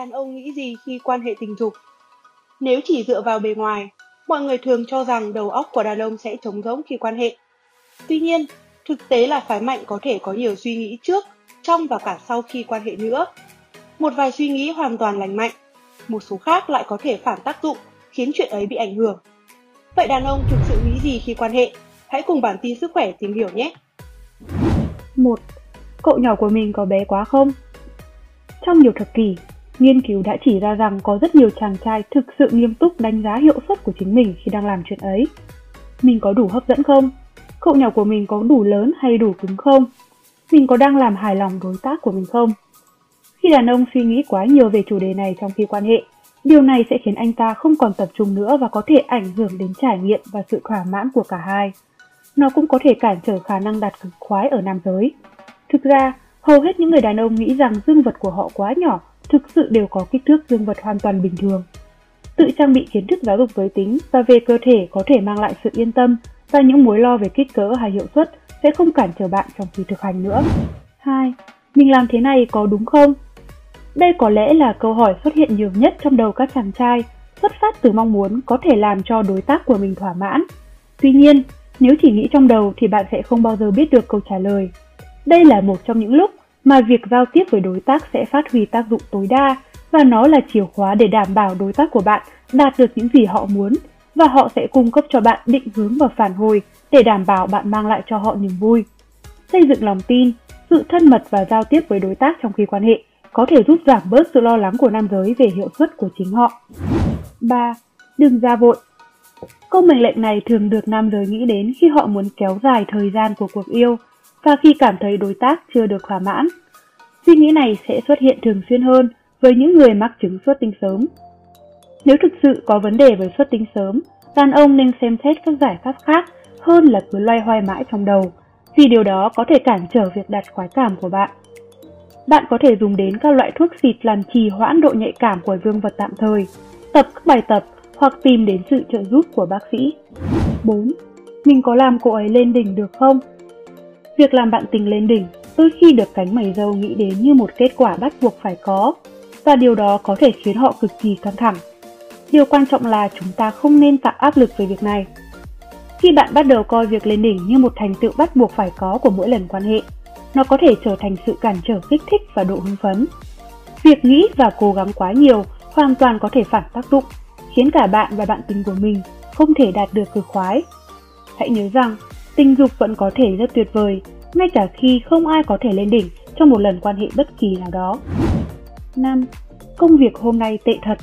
đàn ông nghĩ gì khi quan hệ tình dục? Nếu chỉ dựa vào bề ngoài, mọi người thường cho rằng đầu óc của đàn ông sẽ trống rỗng khi quan hệ. Tuy nhiên, thực tế là phái mạnh có thể có nhiều suy nghĩ trước, trong và cả sau khi quan hệ nữa. Một vài suy nghĩ hoàn toàn lành mạnh, một số khác lại có thể phản tác dụng, khiến chuyện ấy bị ảnh hưởng. Vậy đàn ông thực sự nghĩ gì khi quan hệ? Hãy cùng bản tin sức khỏe tìm hiểu nhé! 1. Cậu nhỏ của mình có bé quá không? Trong nhiều thập kỷ, nghiên cứu đã chỉ ra rằng có rất nhiều chàng trai thực sự nghiêm túc đánh giá hiệu suất của chính mình khi đang làm chuyện ấy. Mình có đủ hấp dẫn không? Cậu nhỏ của mình có đủ lớn hay đủ cứng không? Mình có đang làm hài lòng đối tác của mình không? Khi đàn ông suy nghĩ quá nhiều về chủ đề này trong khi quan hệ, điều này sẽ khiến anh ta không còn tập trung nữa và có thể ảnh hưởng đến trải nghiệm và sự thỏa mãn của cả hai. Nó cũng có thể cản trở khả năng đạt cực khoái ở nam giới. Thực ra, hầu hết những người đàn ông nghĩ rằng dương vật của họ quá nhỏ, thực sự đều có kích thước dương vật hoàn toàn bình thường. Tự trang bị kiến thức giáo dục giới tính và về cơ thể có thể mang lại sự yên tâm và những mối lo về kích cỡ hay hiệu suất sẽ không cản trở bạn trong khi thực hành nữa. 2. Mình làm thế này có đúng không? Đây có lẽ là câu hỏi xuất hiện nhiều nhất trong đầu các chàng trai, xuất phát từ mong muốn có thể làm cho đối tác của mình thỏa mãn. Tuy nhiên, nếu chỉ nghĩ trong đầu thì bạn sẽ không bao giờ biết được câu trả lời. Đây là một trong những lúc mà việc giao tiếp với đối tác sẽ phát huy tác dụng tối đa và nó là chìa khóa để đảm bảo đối tác của bạn đạt được những gì họ muốn và họ sẽ cung cấp cho bạn định hướng và phản hồi để đảm bảo bạn mang lại cho họ niềm vui. Xây dựng lòng tin, sự thân mật và giao tiếp với đối tác trong khi quan hệ có thể giúp giảm bớt sự lo lắng của nam giới về hiệu suất của chính họ. 3. Đừng ra vội Câu mệnh lệnh này thường được nam giới nghĩ đến khi họ muốn kéo dài thời gian của cuộc yêu và khi cảm thấy đối tác chưa được thỏa mãn. Suy nghĩ này sẽ xuất hiện thường xuyên hơn với những người mắc chứng xuất tinh sớm. Nếu thực sự có vấn đề với xuất tinh sớm, đàn ông nên xem xét các giải pháp khác hơn là cứ loay hoay mãi trong đầu, vì điều đó có thể cản trở việc đạt khoái cảm của bạn. Bạn có thể dùng đến các loại thuốc xịt làm trì hoãn độ nhạy cảm của dương vật tạm thời, tập các bài tập hoặc tìm đến sự trợ giúp của bác sĩ. 4. Mình có làm cô ấy lên đỉnh được không? Việc làm bạn tình lên đỉnh đôi khi được cánh mày dâu nghĩ đến như một kết quả bắt buộc phải có, và điều đó có thể khiến họ cực kỳ căng thẳng. Điều quan trọng là chúng ta không nên tạo áp lực về việc này. Khi bạn bắt đầu coi việc lên đỉnh như một thành tựu bắt buộc phải có của mỗi lần quan hệ, nó có thể trở thành sự cản trở kích thích và độ hưng phấn. Việc nghĩ và cố gắng quá nhiều hoàn toàn có thể phản tác dụng, khiến cả bạn và bạn tình của mình không thể đạt được cực khoái. Hãy nhớ rằng, tình dục vẫn có thể rất tuyệt vời, ngay cả khi không ai có thể lên đỉnh trong một lần quan hệ bất kỳ nào đó. 5. Công việc hôm nay tệ thật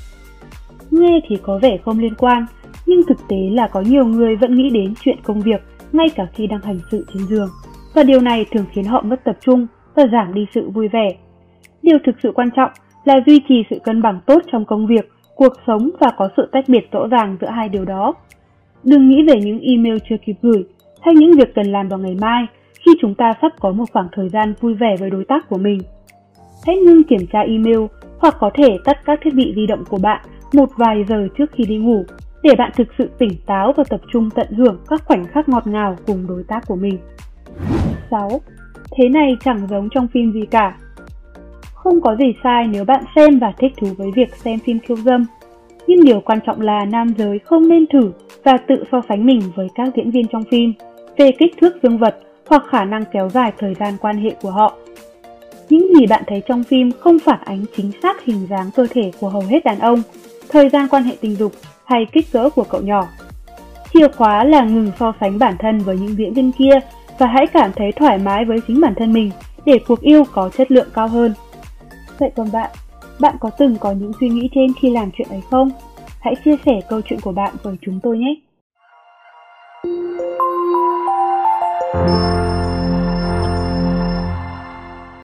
Nghe thì có vẻ không liên quan, nhưng thực tế là có nhiều người vẫn nghĩ đến chuyện công việc ngay cả khi đang hành sự trên giường và điều này thường khiến họ mất tập trung và giảm đi sự vui vẻ. Điều thực sự quan trọng là duy trì sự cân bằng tốt trong công việc, cuộc sống và có sự tách biệt rõ ràng giữa hai điều đó. Đừng nghĩ về những email chưa kịp gửi hay những việc cần làm vào ngày mai khi chúng ta sắp có một khoảng thời gian vui vẻ với đối tác của mình. Hãy ngưng kiểm tra email hoặc có thể tắt các thiết bị di động của bạn một vài giờ trước khi đi ngủ để bạn thực sự tỉnh táo và tập trung tận hưởng các khoảnh khắc ngọt ngào cùng đối tác của mình. 6. Thế này chẳng giống trong phim gì cả. Không có gì sai nếu bạn xem và thích thú với việc xem phim khiêu dâm. Nhưng điều quan trọng là nam giới không nên thử và tự so sánh mình với các diễn viên trong phim về kích thước dương vật hoặc khả năng kéo dài thời gian quan hệ của họ. Những gì bạn thấy trong phim không phản ánh chính xác hình dáng cơ thể của hầu hết đàn ông, thời gian quan hệ tình dục hay kích cỡ của cậu nhỏ. Chìa khóa là ngừng so sánh bản thân với những diễn viên kia và hãy cảm thấy thoải mái với chính bản thân mình để cuộc yêu có chất lượng cao hơn. Vậy còn bạn, bạn có từng có những suy nghĩ trên khi làm chuyện ấy không? Hãy chia sẻ câu chuyện của bạn với chúng tôi nhé!